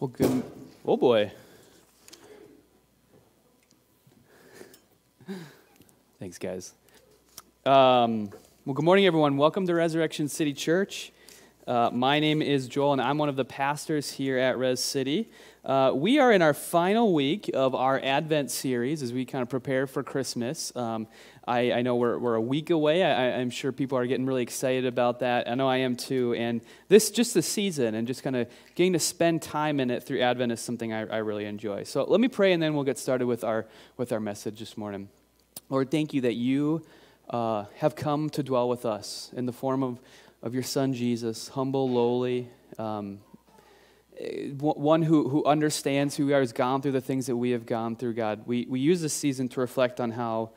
Well, good. Oh boy. Thanks, guys. Um, well, good morning, everyone. Welcome to Resurrection City Church. Uh, my name is Joel, and I'm one of the pastors here at Res City. Uh, we are in our final week of our Advent series as we kind of prepare for Christmas. Um, I, I, know we're, we're a week away. I, am sure people are getting really excited about that. I know I am too. And this, just the season and just kind of getting to spend time in it through Advent is something I, I really enjoy. So let me pray, and then we'll get started with our, with our message this morning. Lord, thank you that you uh, have come to dwell with us in the form of, of your Son, Jesus, humble, lowly. Um, Eh, one who, who understands who we are, has gone through the things that we have gone through, God. We, we use this season to reflect on how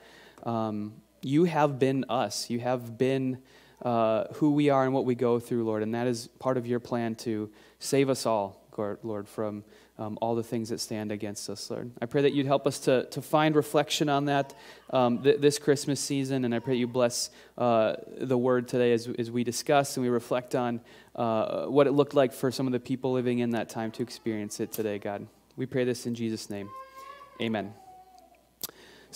um, you have been us. You have been uh, who we are and what we go through, Lord. And that is part of your plan to save us all, Lord, from um, all the things that stand against us, Lord. I pray that you'd help us to, to find reflection on that um, th- this Christmas season, and I pray you bless uh, the word today as, as we discuss and we reflect on uh, what it looked like for some of the people living in that time to experience it today, God. We pray this in Jesus' name. Amen.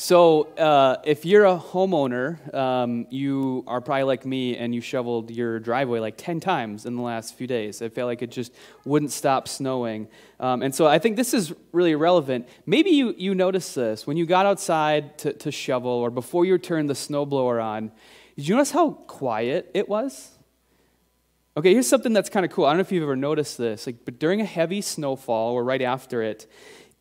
So, uh, if you're a homeowner, um, you are probably like me and you shoveled your driveway like 10 times in the last few days. I feel like it just wouldn't stop snowing. Um, and so, I think this is really relevant. Maybe you, you noticed this when you got outside to, to shovel or before you turned the snowblower on. Did you notice how quiet it was? Okay, here's something that's kind of cool. I don't know if you've ever noticed this, like, but during a heavy snowfall or right after it,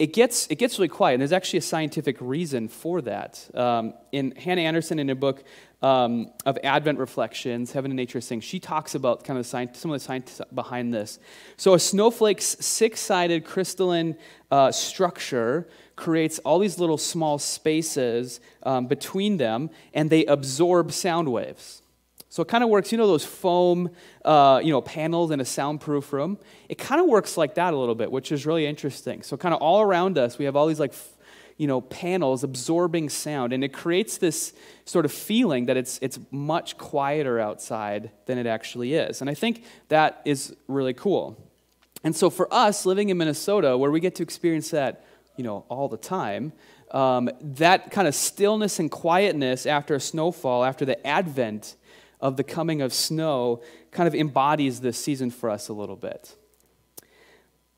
it gets, it gets really quiet, and there's actually a scientific reason for that. Um, in Hannah Anderson, in a book um, of Advent Reflections, Heaven and Nature Sing, she talks about kind of science, some of the science behind this. So, a snowflake's six sided crystalline uh, structure creates all these little small spaces um, between them, and they absorb sound waves. So it kind of works, you know, those foam, uh, you know, panels in a soundproof room. It kind of works like that a little bit, which is really interesting. So kind of all around us, we have all these like, you know, panels absorbing sound, and it creates this sort of feeling that it's it's much quieter outside than it actually is. And I think that is really cool. And so for us living in Minnesota, where we get to experience that, you know, all the time. Um, that kind of stillness and quietness after a snowfall, after the advent of the coming of snow kind of embodies this season for us a little bit.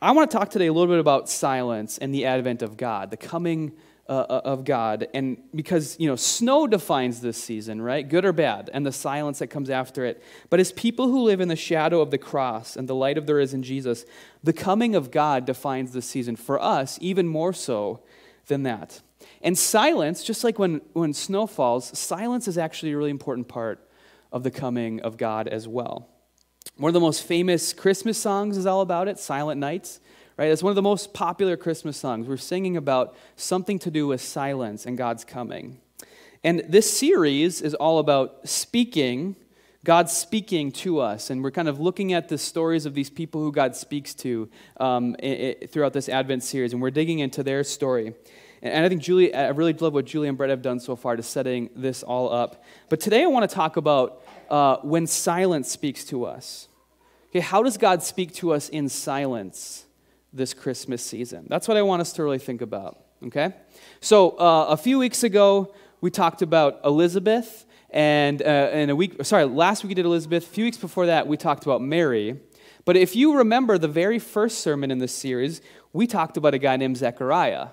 I want to talk today a little bit about silence and the advent of God, the coming uh, uh, of God. And because, you know, snow defines this season, right? Good or bad, and the silence that comes after it. But as people who live in the shadow of the cross and the light of the risen Jesus, the coming of God defines this season for us even more so than that. And silence, just like when, when snow falls, silence is actually a really important part of the coming of God as well. One of the most famous Christmas songs is all about it, Silent Nights, right? It's one of the most popular Christmas songs. We're singing about something to do with silence and God's coming. And this series is all about speaking, God speaking to us. And we're kind of looking at the stories of these people who God speaks to um, throughout this Advent series, and we're digging into their story. And I think Julie, I really love what Julie and Brett have done so far to setting this all up. But today I want to talk about uh, when silence speaks to us. Okay, how does God speak to us in silence this Christmas season? That's what I want us to really think about. Okay? So uh, a few weeks ago, we talked about Elizabeth. And, uh, and a week, sorry, last week we did Elizabeth. A few weeks before that, we talked about Mary. But if you remember the very first sermon in this series, we talked about a guy named Zechariah.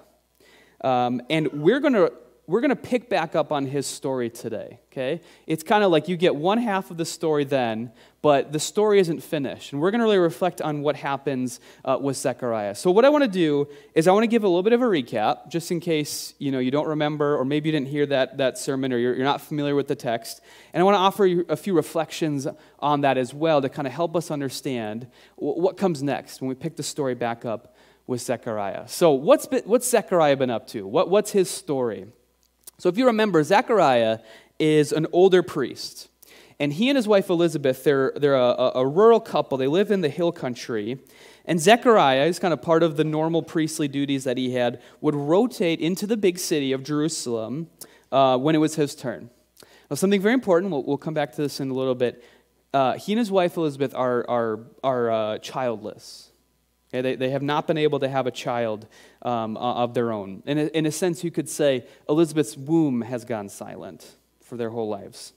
Um, and we're going to we're going to pick back up on his story today, okay? It's kind of like you get one half of the story then, but the story isn't finished. And we're going to really reflect on what happens uh, with Zechariah. So what I want to do is I want to give a little bit of a recap, just in case, you know, you don't remember or maybe you didn't hear that, that sermon or you're, you're not familiar with the text. And I want to offer you a few reflections on that as well to kind of help us understand what comes next when we pick the story back up with Zechariah. So, what's, been, what's Zechariah been up to? What, what's his story? So, if you remember, Zechariah is an older priest. And he and his wife Elizabeth, they're, they're a, a rural couple. They live in the hill country. And Zechariah is kind of part of the normal priestly duties that he had, would rotate into the big city of Jerusalem uh, when it was his turn. Now, something very important, we'll, we'll come back to this in a little bit. Uh, he and his wife Elizabeth are, are, are uh, childless. Okay, they, they have not been able to have a child um, of their own. In a, in a sense, you could say Elizabeth's womb has gone silent for their whole lives.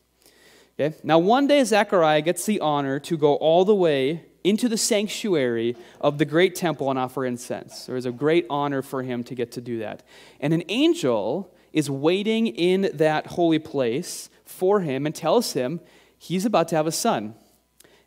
Okay? Now, one day, Zechariah gets the honor to go all the way into the sanctuary of the great temple and offer incense. There is a great honor for him to get to do that. And an angel is waiting in that holy place for him and tells him he's about to have a son.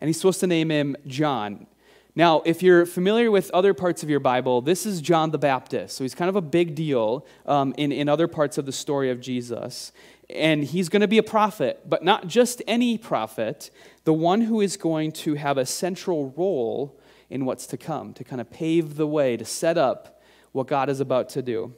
And he's supposed to name him John. Now, if you're familiar with other parts of your Bible, this is John the Baptist. So he's kind of a big deal um, in, in other parts of the story of Jesus. And he's going to be a prophet, but not just any prophet, the one who is going to have a central role in what's to come, to kind of pave the way, to set up what God is about to do.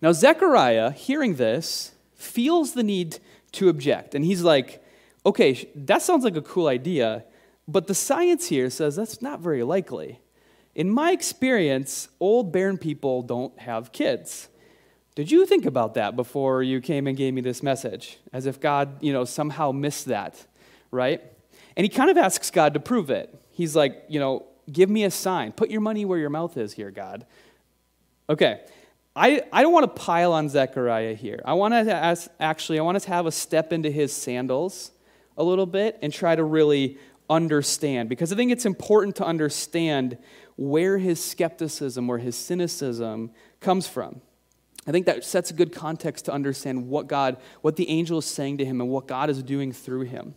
Now, Zechariah, hearing this, feels the need to object. And he's like, okay, that sounds like a cool idea but the science here says that's not very likely. In my experience, old barren people don't have kids. Did you think about that before you came and gave me this message? As if God, you know, somehow missed that, right? And he kind of asks God to prove it. He's like, you know, give me a sign. Put your money where your mouth is here, God. Okay. I, I don't want to pile on Zechariah here. I want to ask, actually, I want us to have a step into his sandals a little bit and try to really understand because I think it's important to understand where his skepticism, where his cynicism comes from. I think that sets a good context to understand what God, what the angel is saying to him and what God is doing through him.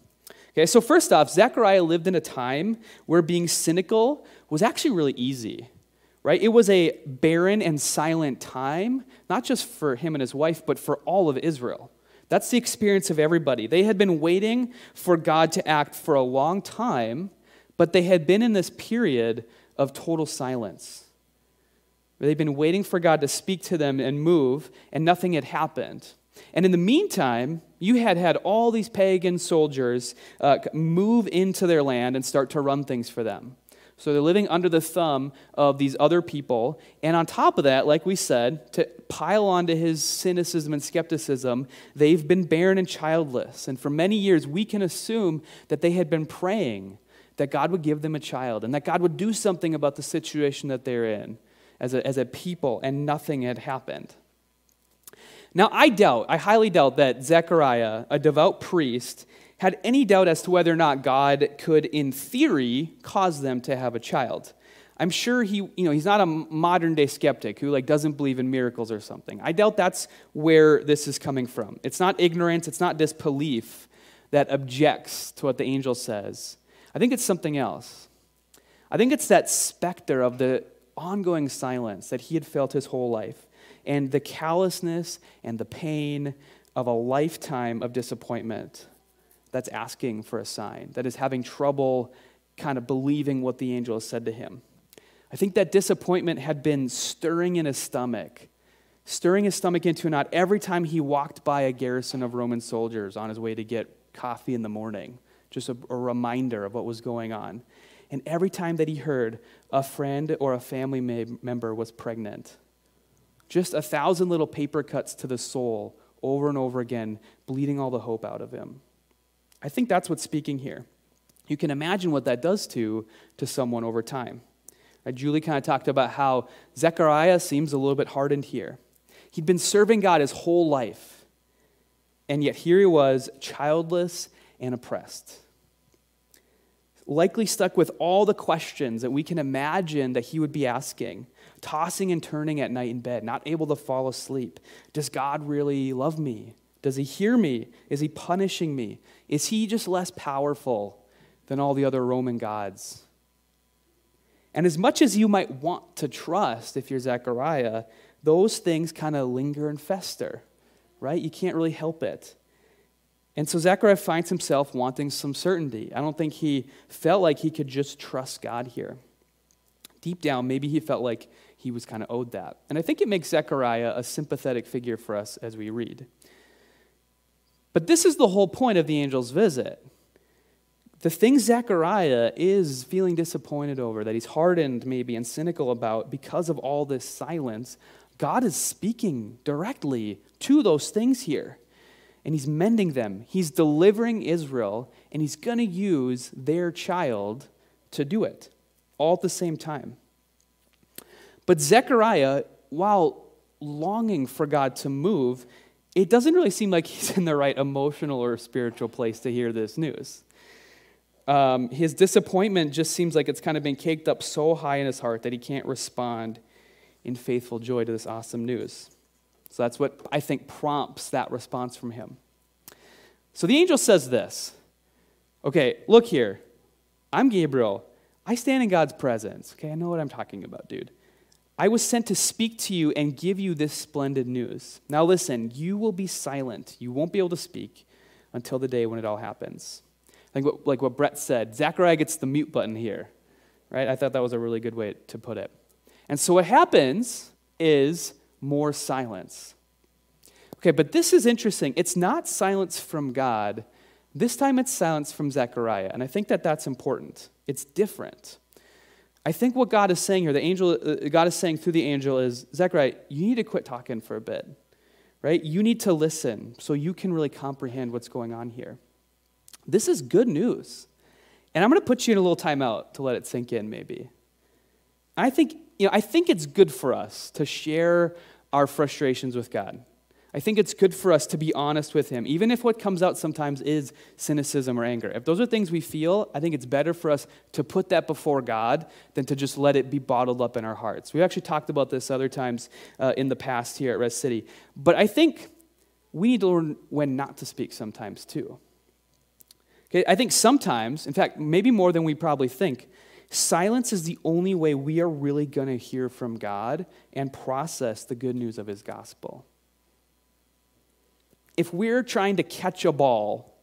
Okay, so first off, Zechariah lived in a time where being cynical was actually really easy, right? It was a barren and silent time, not just for him and his wife, but for all of Israel. That's the experience of everybody. They had been waiting for God to act for a long time, but they had been in this period of total silence. They'd been waiting for God to speak to them and move, and nothing had happened. And in the meantime, you had had all these pagan soldiers uh, move into their land and start to run things for them. So they're living under the thumb of these other people. And on top of that, like we said, to pile onto his cynicism and skepticism, they've been barren and childless. And for many years, we can assume that they had been praying that God would give them a child and that God would do something about the situation that they're in as a, as a people, and nothing had happened. Now, I doubt, I highly doubt that Zechariah, a devout priest, had any doubt as to whether or not God could, in theory, cause them to have a child. I'm sure he, you know, he's not a modern day skeptic who like doesn't believe in miracles or something. I doubt that's where this is coming from. It's not ignorance, it's not disbelief that objects to what the angel says. I think it's something else. I think it's that specter of the ongoing silence that he had felt his whole life and the callousness and the pain of a lifetime of disappointment that's asking for a sign, that is having trouble kind of believing what the angel has said to him. I think that disappointment had been stirring in his stomach, stirring his stomach into a knot every time he walked by a garrison of Roman soldiers on his way to get coffee in the morning, just a, a reminder of what was going on. And every time that he heard a friend or a family member was pregnant, just a thousand little paper cuts to the soul over and over again, bleeding all the hope out of him. I think that's what's speaking here. You can imagine what that does to, to someone over time. Uh, Julie kind of talked about how Zechariah seems a little bit hardened here. He'd been serving God his whole life, and yet here he was, childless and oppressed. Likely stuck with all the questions that we can imagine that he would be asking, tossing and turning at night in bed, not able to fall asleep. Does God really love me? Does he hear me? Is he punishing me? Is he just less powerful than all the other Roman gods? And as much as you might want to trust, if you're Zechariah, those things kind of linger and fester, right? You can't really help it. And so Zechariah finds himself wanting some certainty. I don't think he felt like he could just trust God here. Deep down, maybe he felt like he was kind of owed that. And I think it makes Zechariah a sympathetic figure for us as we read. But this is the whole point of the angel's visit. The thing Zechariah is feeling disappointed over, that he's hardened maybe and cynical about because of all this silence, God is speaking directly to those things here. And he's mending them. He's delivering Israel, and he's going to use their child to do it all at the same time. But Zechariah, while longing for God to move, it doesn't really seem like he's in the right emotional or spiritual place to hear this news. Um, his disappointment just seems like it's kind of been caked up so high in his heart that he can't respond in faithful joy to this awesome news. So that's what I think prompts that response from him. So the angel says this Okay, look here. I'm Gabriel. I stand in God's presence. Okay, I know what I'm talking about, dude. I was sent to speak to you and give you this splendid news. Now, listen, you will be silent. You won't be able to speak until the day when it all happens. Like what, like what Brett said, Zachariah gets the mute button here, right? I thought that was a really good way to put it. And so what happens is more silence. Okay, but this is interesting. It's not silence from God. This time it's silence from Zechariah. And I think that that's important. It's different. I think what God is saying here, the angel, uh, God is saying through the angel is, Zechariah, you need to quit talking for a bit, right? You need to listen so you can really comprehend what's going on here. This is good news. And I'm going to put you in a little timeout to let it sink in, maybe. I think, you know, I think it's good for us to share our frustrations with God. I think it's good for us to be honest with Him, even if what comes out sometimes is cynicism or anger. If those are things we feel, I think it's better for us to put that before God than to just let it be bottled up in our hearts. We've actually talked about this other times uh, in the past here at Res City. But I think we need to learn when not to speak sometimes too. Okay, I think sometimes, in fact, maybe more than we probably think, silence is the only way we are really going to hear from God and process the good news of His gospel if we're trying to catch a ball,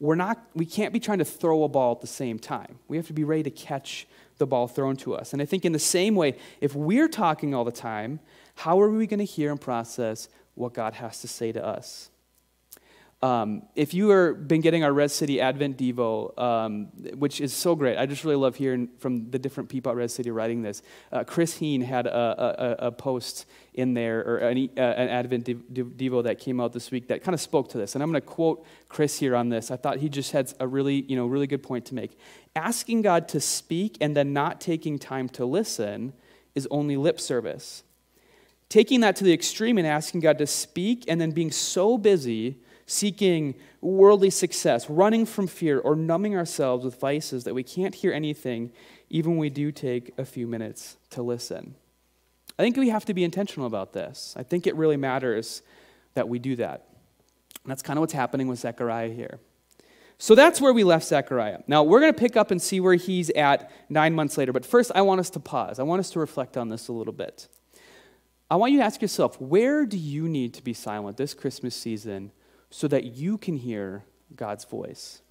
we're not, we can't be trying to throw a ball at the same time. We have to be ready to catch the ball thrown to us. And I think in the same way, if we're talking all the time, how are we going to hear and process what God has to say to us? Um, if you have been getting our Res City Advent Devo, um, which is so great, I just really love hearing from the different people at Res City writing this. Uh, Chris Heen had a, a, a, post in there, or an, uh, an Advent Devo that came out this week that kind of spoke to this. And I'm going to quote Chris here on this. I thought he just had a really, you know, really good point to make. Asking God to speak and then not taking time to listen is only lip service. Taking that to the extreme and asking God to speak and then being so busy seeking worldly success, running from fear, or numbing ourselves with vices that we can't hear anything, even when we do take a few minutes to listen. I think we have to be intentional about this. I think it really matters that we do that. And that's kind of what's happening with Zechariah here. So that's where we left Zechariah. Now, we're going to pick up and see where he's at nine months later. But first, I want us to pause. I want us to reflect on this a little bit. I want you to ask yourself where do you need to be silent this Christmas season so that you can hear God's voice.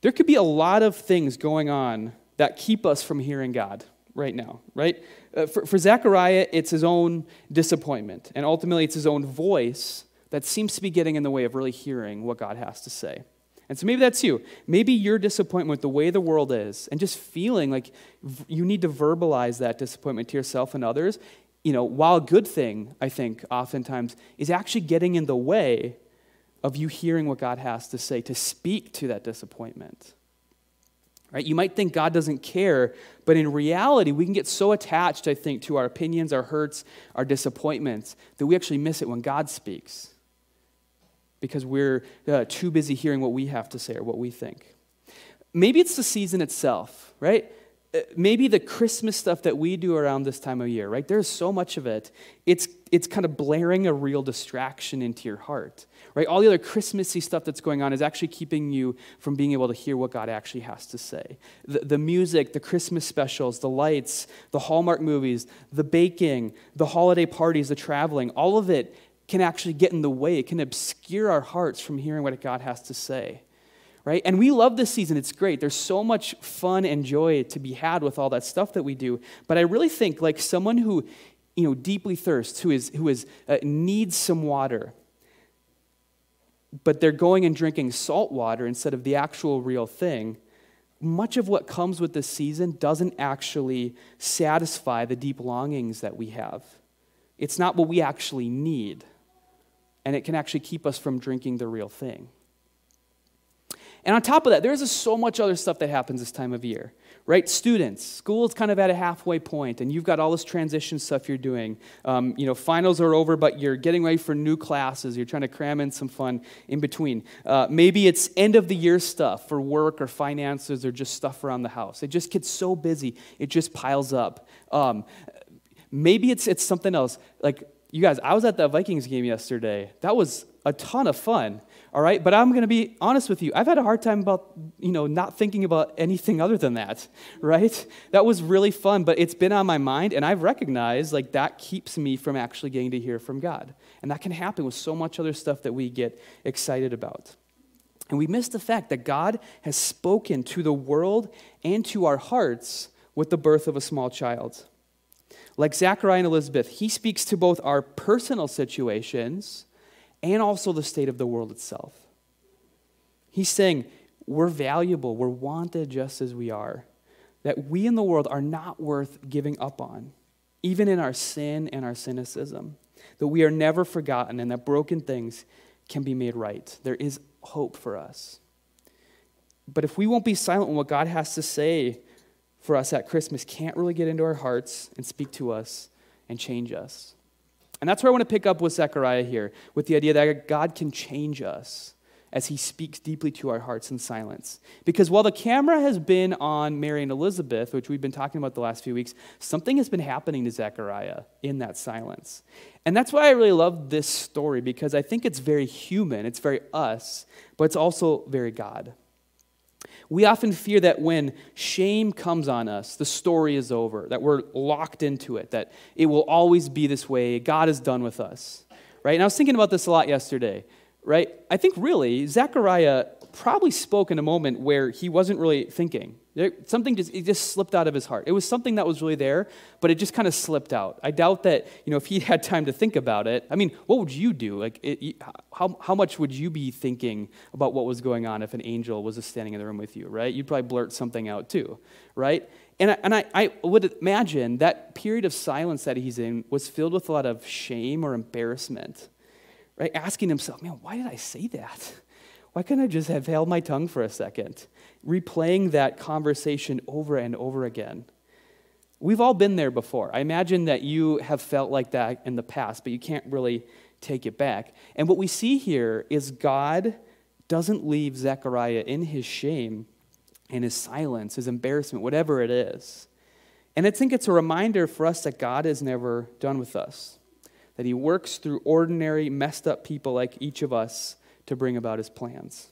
There could be a lot of things going on that keep us from hearing God right now, right? Uh, for, for Zechariah, it's his own disappointment, and ultimately, it's his own voice that seems to be getting in the way of really hearing what God has to say. And so maybe that's you. Maybe your disappointment with the way the world is and just feeling like you need to verbalize that disappointment to yourself and others you know, while a good thing, I think, oftentimes, is actually getting in the way of you hearing what God has to say, to speak to that disappointment. Right? You might think God doesn't care, but in reality, we can get so attached, I think, to our opinions, our hurts, our disappointments, that we actually miss it when God speaks because we're uh, too busy hearing what we have to say or what we think. Maybe it's the season itself, right? Uh, maybe the Christmas stuff that we do around this time of year, right? There's so much of it. It's, it's kind of blaring a real distraction into your heart, right? All the other Christmassy stuff that's going on is actually keeping you from being able to hear what God actually has to say. The, the music, the Christmas specials, the lights, the Hallmark movies, the baking, the holiday parties, the traveling, all of it can actually get in the way. It can obscure our hearts from hearing what God has to say right? And we love this season. It's great. There's so much fun and joy to be had with all that stuff that we do. But I really think like someone who, you know, deeply thirsts, who is who is uh, needs some water, but they're going and drinking salt water instead of the actual real thing. Much of what comes with this season doesn't actually satisfy the deep longings that we have. It's not what we actually need. And it can actually keep us from drinking the real thing. And on top of that, there's so much other stuff that happens this time of year, right? Students, school's kind of at a halfway point, and you've got all this transition stuff you're doing. Um, you know, finals are over, but you're getting ready for new classes. You're trying to cram in some fun in between. Uh, maybe it's end of the year stuff for work or finances or just stuff around the house. It just gets so busy, it just piles up. Um, maybe it's, it's something else. Like, you guys, I was at that Vikings game yesterday. That was a ton of fun all right? But I'm going to be honest with you. I've had a hard time about, you know, not thinking about anything other than that, right? That was really fun, but it's been on my mind, and I've recognized, like, that keeps me from actually getting to hear from God. And that can happen with so much other stuff that we get excited about. And we miss the fact that God has spoken to the world and to our hearts with the birth of a small child. Like Zachariah and Elizabeth, he speaks to both our personal situations and also the state of the world itself. He's saying, we're valuable, we're wanted just as we are, that we in the world are not worth giving up on, even in our sin and our cynicism, that we are never forgotten and that broken things can be made right. There is hope for us. But if we won't be silent when what God has to say for us at Christmas can't really get into our hearts and speak to us and change us. And that's where I want to pick up with Zechariah here, with the idea that God can change us as he speaks deeply to our hearts in silence. Because while the camera has been on Mary and Elizabeth, which we've been talking about the last few weeks, something has been happening to Zechariah in that silence. And that's why I really love this story, because I think it's very human, it's very us, but it's also very God. We often fear that when shame comes on us, the story is over, that we're locked into it, that it will always be this way, God is done with us. Right? And I was thinking about this a lot yesterday, right? I think really, Zechariah probably spoke in a moment where he wasn't really thinking. Something just, it just slipped out of his heart. It was something that was really there, but it just kind of slipped out. I doubt that, you know, if he had time to think about it, I mean, what would you do? Like, it, how, how much would you be thinking about what was going on if an angel was just standing in the room with you, right? You'd probably blurt something out too, right? And, I, and I, I would imagine that period of silence that he's in was filled with a lot of shame or embarrassment, right? Asking himself, man, why did I say that? Why couldn't I just have held my tongue for a second? Replaying that conversation over and over again. We've all been there before. I imagine that you have felt like that in the past, but you can't really take it back. And what we see here is God doesn't leave Zechariah in his shame, in his silence, his embarrassment, whatever it is. And I think it's a reminder for us that God is never done with us, that he works through ordinary, messed up people like each of us to bring about his plans.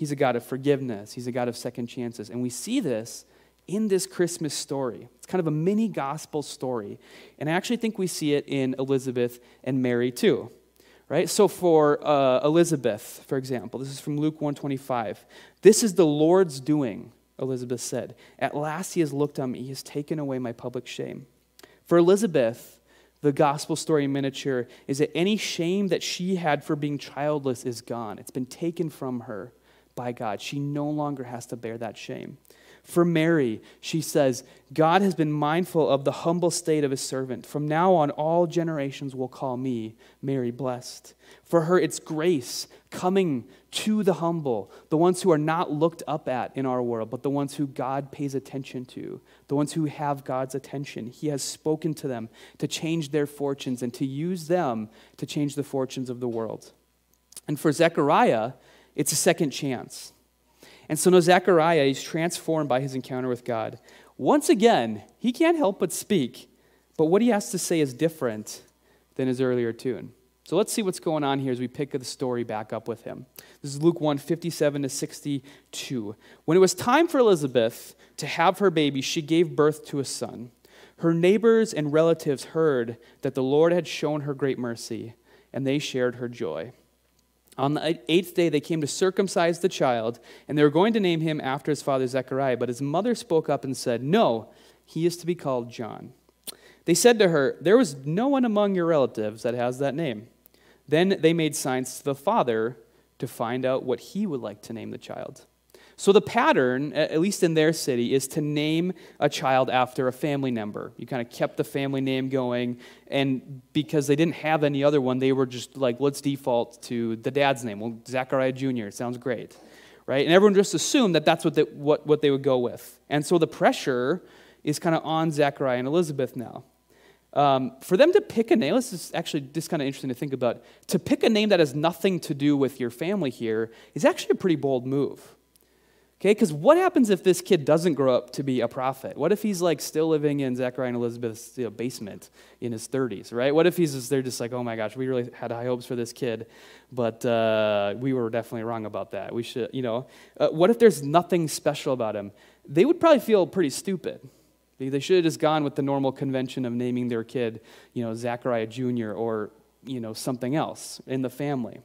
He's a God of forgiveness, he's a God of second chances. And we see this in this Christmas story. It's kind of a mini gospel story. And I actually think we see it in Elizabeth and Mary too. Right? So for uh, Elizabeth, for example, this is from Luke 125. This is the Lord's doing, Elizabeth said. At last he has looked on me, he has taken away my public shame. For Elizabeth, the gospel story in miniature is that any shame that she had for being childless is gone. It's been taken from her by God. She no longer has to bear that shame. For Mary, she says, God has been mindful of the humble state of his servant. From now on, all generations will call me Mary blessed. For her, it's grace coming to the humble, the ones who are not looked up at in our world, but the ones who God pays attention to, the ones who have God's attention. He has spoken to them to change their fortunes and to use them to change the fortunes of the world. And for Zechariah, it's a second chance. And so now Zechariah is transformed by his encounter with God. Once again, he can't help but speak, but what he has to say is different than his earlier tune. So let's see what's going on here as we pick the story back up with him. This is Luke 1 57 to 62. When it was time for Elizabeth to have her baby, she gave birth to a son. Her neighbors and relatives heard that the Lord had shown her great mercy, and they shared her joy. On the eighth day, they came to circumcise the child, and they were going to name him after his father Zechariah. But his mother spoke up and said, No, he is to be called John. They said to her, There was no one among your relatives that has that name. Then they made signs to the father to find out what he would like to name the child. So the pattern, at least in their city, is to name a child after a family member. You kind of kept the family name going, and because they didn't have any other one, they were just like, let's default to the dad's name. Well, Zachariah Jr. sounds great, right? And everyone just assumed that that's what they, what, what they would go with. And so the pressure is kind of on Zachariah and Elizabeth now. Um, for them to pick a name, this is actually just kind of interesting to think about. To pick a name that has nothing to do with your family here is actually a pretty bold move. Okay, because what happens if this kid doesn't grow up to be a prophet? What if he's like still living in Zechariah and Elizabeth's you know, basement in his 30s, right? What if he's just, they're just like, oh my gosh, we really had high hopes for this kid, but uh, we were definitely wrong about that. We should, you know, uh, what if there's nothing special about him? They would probably feel pretty stupid. They should have just gone with the normal convention of naming their kid, you know, Zachariah Jr. or, you know, something else in the family.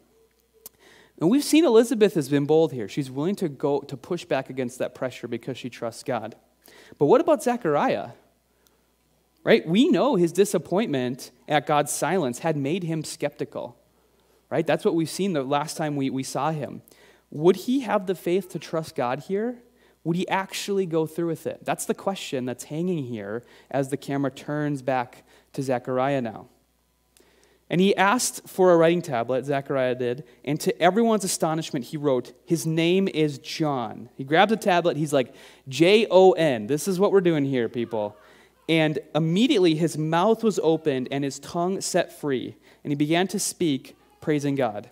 And we've seen Elizabeth has been bold here. She's willing to go to push back against that pressure because she trusts God. But what about Zechariah? Right? We know his disappointment at God's silence had made him skeptical. Right? That's what we've seen the last time we, we saw him. Would he have the faith to trust God here? Would he actually go through with it? That's the question that's hanging here as the camera turns back to Zechariah now. And he asked for a writing tablet, Zechariah did, and to everyone's astonishment, he wrote, His name is John. He grabs a tablet, he's like, J O N. This is what we're doing here, people. And immediately his mouth was opened and his tongue set free, and he began to speak, praising God.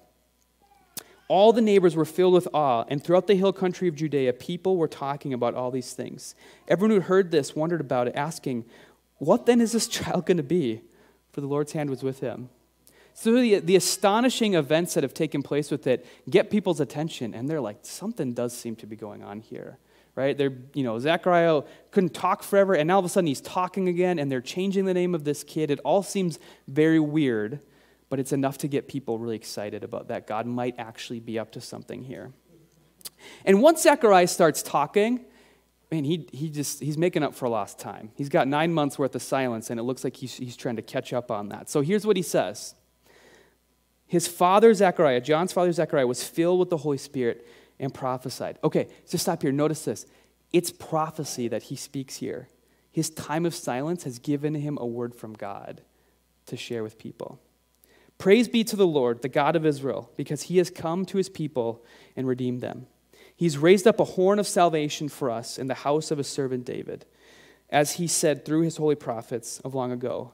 All the neighbors were filled with awe, and throughout the hill country of Judea, people were talking about all these things. Everyone who heard this wondered about it, asking, What then is this child going to be? For the Lord's hand was with him. So the, the astonishing events that have taken place with it get people's attention, and they're like, something does seem to be going on here. Right? They're, you know, Zechariah couldn't talk forever, and now all of a sudden he's talking again, and they're changing the name of this kid. It all seems very weird but it's enough to get people really excited about that. God might actually be up to something here. And once Zechariah starts talking, man, he, he just, he's making up for lost time. He's got nine months worth of silence, and it looks like he's, he's trying to catch up on that. So here's what he says His father, Zechariah, John's father, Zechariah, was filled with the Holy Spirit and prophesied. Okay, so stop here. Notice this. It's prophecy that he speaks here. His time of silence has given him a word from God to share with people. Praise be to the Lord, the God of Israel, because he has come to his people and redeemed them. He's raised up a horn of salvation for us in the house of his servant David, as he said through his holy prophets of long ago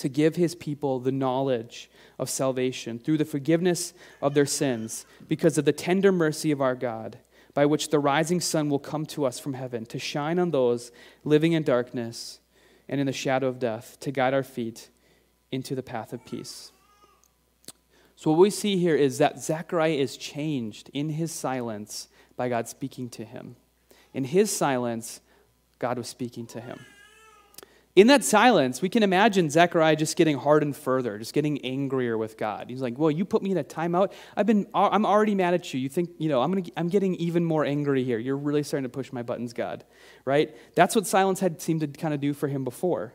to give his people the knowledge of salvation through the forgiveness of their sins, because of the tender mercy of our God, by which the rising sun will come to us from heaven, to shine on those living in darkness and in the shadow of death, to guide our feet into the path of peace. So, what we see here is that Zechariah is changed in his silence by God speaking to him. In his silence, God was speaking to him. In that silence, we can imagine Zechariah just getting hardened further, just getting angrier with God. He's like, "Well, you put me in a timeout. I've been, I'm already mad at you. You think, you know, I'm gonna, I'm getting even more angry here. You're really starting to push my buttons, God, right? That's what silence had seemed to kind of do for him before.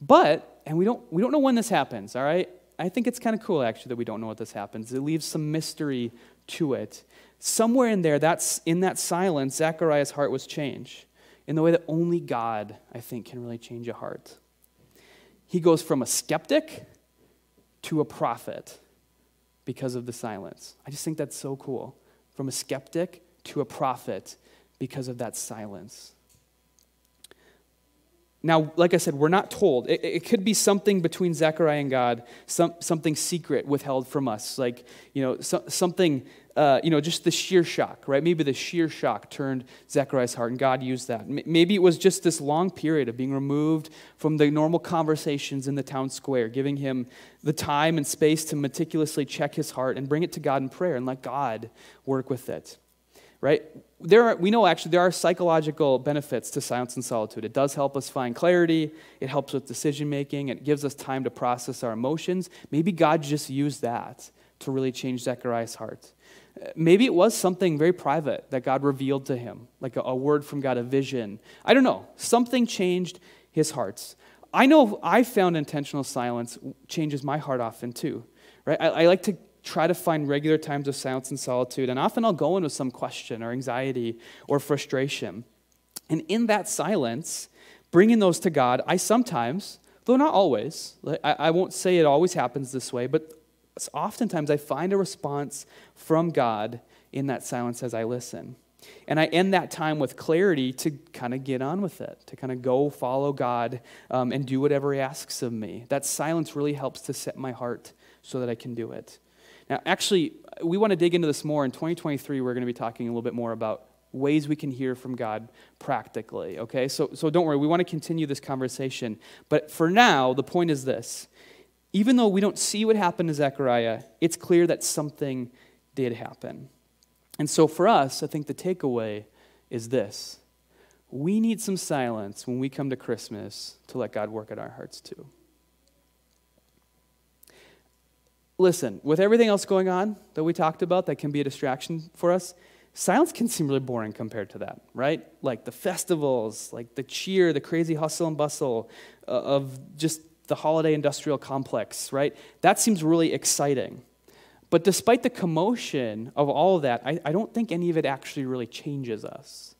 But, and we don't, we don't know when this happens. All right, I think it's kind of cool, actually, that we don't know what this happens. It leaves some mystery to it. Somewhere in there, that's in that silence, Zechariah's heart was changed in the way that only God, I think, can really change a heart. He goes from a skeptic to a prophet because of the silence. I just think that's so cool. From a skeptic to a prophet because of that silence. Now, like I said, we're not told. It, it, could be something between Zechariah and God, some, something secret withheld from us, like, you know, so, something, uh, you know, just the sheer shock, right? Maybe the sheer shock turned Zechariah's heart, and God used that. Maybe it was just this long period of being removed from the normal conversations in the town square, giving him the time and space to meticulously check his heart and bring it to God in prayer and let God work with it right? There are, we know actually there are psychological benefits to silence and solitude. It does help us find clarity, it helps with decision making, it gives us time to process our emotions. Maybe God just used that to really change Zechariah's heart. Maybe it was something very private that God revealed to him, like a, a word from God, a vision. I don't know. Something changed his heart. I know I found intentional silence changes my heart often too. Right? I, I like to try to find regular times of silence and solitude, and often I'll go in with some question or anxiety or frustration. And in that silence, bringing those to God, I sometimes, though not always, I, won't say it always happens this way, but oftentimes I find a response from God in that silence as I listen. And I end that time with clarity to kind of get on with it, to kind of go follow God um, and do whatever He asks of me. That silence really helps to set my heart so that I can do it. Now, actually, we want to dig into this more. In 2023, we're going to be talking a little bit more about ways we can hear from God practically, okay? So, so don't worry, we want to continue this conversation. But for now, the point is this even though we don't see what happened to Zechariah, it's clear that something did happen. And so for us, I think the takeaway is this we need some silence when we come to Christmas to let God work at our hearts too. Listen, with everything else going on that we talked about that can be a distraction for us, silence can seem really boring compared to that, right? Like the festivals, like the cheer, the crazy hustle and bustle uh, of just the holiday industrial complex, right? That seems really exciting. But despite the commotion of all of that, I, I don't think any of it actually really changes us,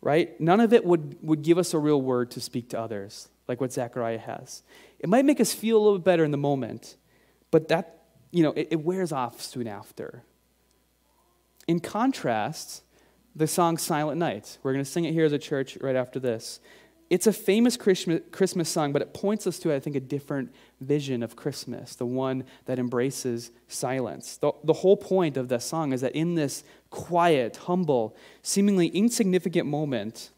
right? None of it would, would give us a real word to speak to others, like what Zechariah has. It might make us feel a little better in the moment, but that, you know, it, it wears off soon after. In contrast, the song Silent Night, we're going to sing it here as a church right after this. It's a famous Christmas song, but it points us to, I think, a different vision of Christmas, the one that embraces silence. The, the whole point of the song is that in this quiet, humble, seemingly insignificant moment,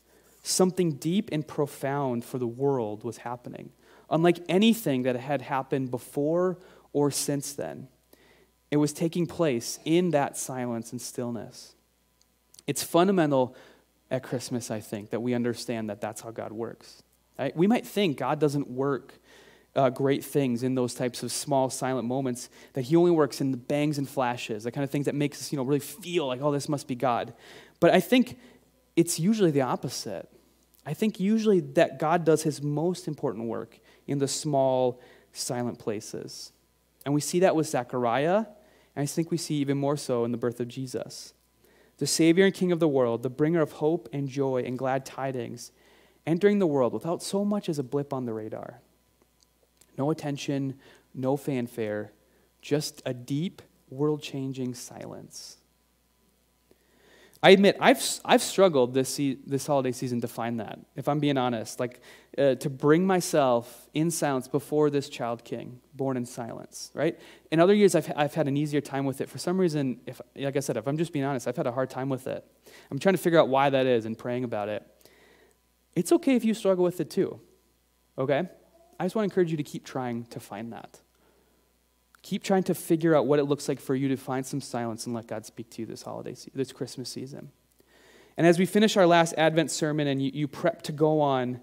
something deep and profound for the world was happening, unlike anything that had happened before or since then. It was taking place in that silence and stillness. It's fundamental at Christmas, I think, that we understand that that's how God works. Right? We might think God doesn't work uh, great things in those types of small, silent moments, that He only works in the bangs and flashes, the kind of things that makes us, you know, really feel like, oh, this must be God. But I think it's usually the opposite. I think usually that God does His most important work in the small, silent places. And we see that with Zechariah, and I think we see even more so in the birth of Jesus the Savior and King of the world, the bringer of hope and joy and glad tidings, entering the world without so much as a blip on the radar. No attention, no fanfare, just a deep, world changing silence. I admit, I've, I've struggled this, se- this holiday season to find that, if I'm being honest. Like, uh, to bring myself in silence before this child king, born in silence, right? In other years, I've, I've had an easier time with it. For some reason, if, like I said, if I'm just being honest, I've had a hard time with it. I'm trying to figure out why that is and praying about it. It's okay if you struggle with it too, okay? I just want to encourage you to keep trying to find that. Keep trying to figure out what it looks like for you to find some silence and let God speak to you this holiday, this Christmas season. And as we finish our last Advent sermon and you, you prep to go on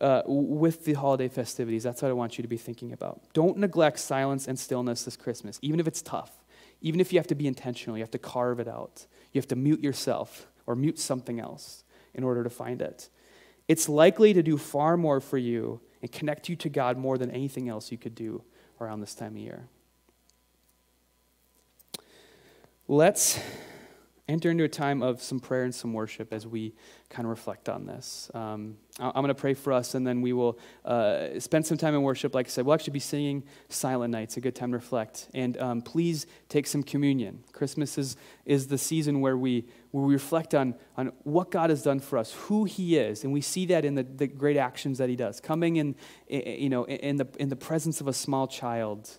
uh, with the holiday festivities, that's what I want you to be thinking about. Don't neglect silence and stillness this Christmas, even if it's tough, even if you have to be intentional, you have to carve it out, you have to mute yourself or mute something else in order to find it. It's likely to do far more for you and connect you to God more than anything else you could do around this time of year. Let's enter into a time of some prayer and some worship as we kind of reflect on this. Um, I'm going to pray for us, and then we will uh, spend some time in worship. Like I said, we'll actually be singing Silent Nights, a good time to reflect. And um, please take some communion. Christmas is, is the season where we, where we reflect on, on what God has done for us, who He is, and we see that in the, the great actions that He does. Coming in, you know, in the, in the presence of a small child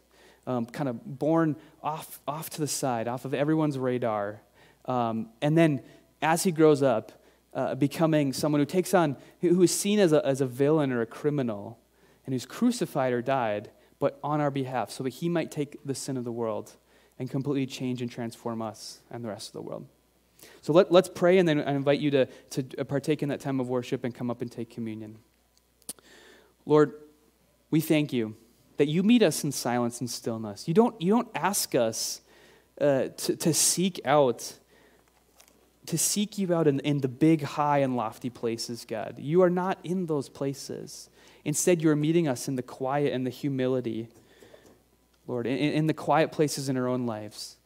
um, kind of born off, off to the side, off of everyone's radar. Um, and then as he grows up, uh, becoming someone who takes on, who is seen as a, as a villain or a criminal, and who's crucified or died, but on our behalf, so that he might take the sin of the world and completely change and transform us and the rest of the world. So let, let's pray, and then I invite you to, to partake in that time of worship and come up and take communion. Lord, we thank you that you meet us in silence and stillness. You don't, you don't ask us uh, to, to seek out to seek you out in, in the big, high, and lofty places, God. You are not in those places. Instead, you are meeting us in the quiet and the humility, Lord, in, in the quiet places in our own lives.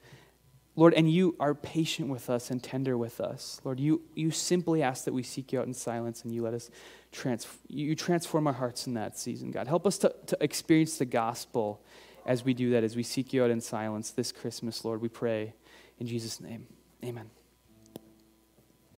Lord, and you are patient with us and tender with us. Lord, you, you simply ask that we seek you out in silence and you let us trans- you transform our hearts in that season, God. Help us to, to experience the gospel as we do that, as we seek you out in silence this Christmas, Lord. We pray in Jesus' name. Amen.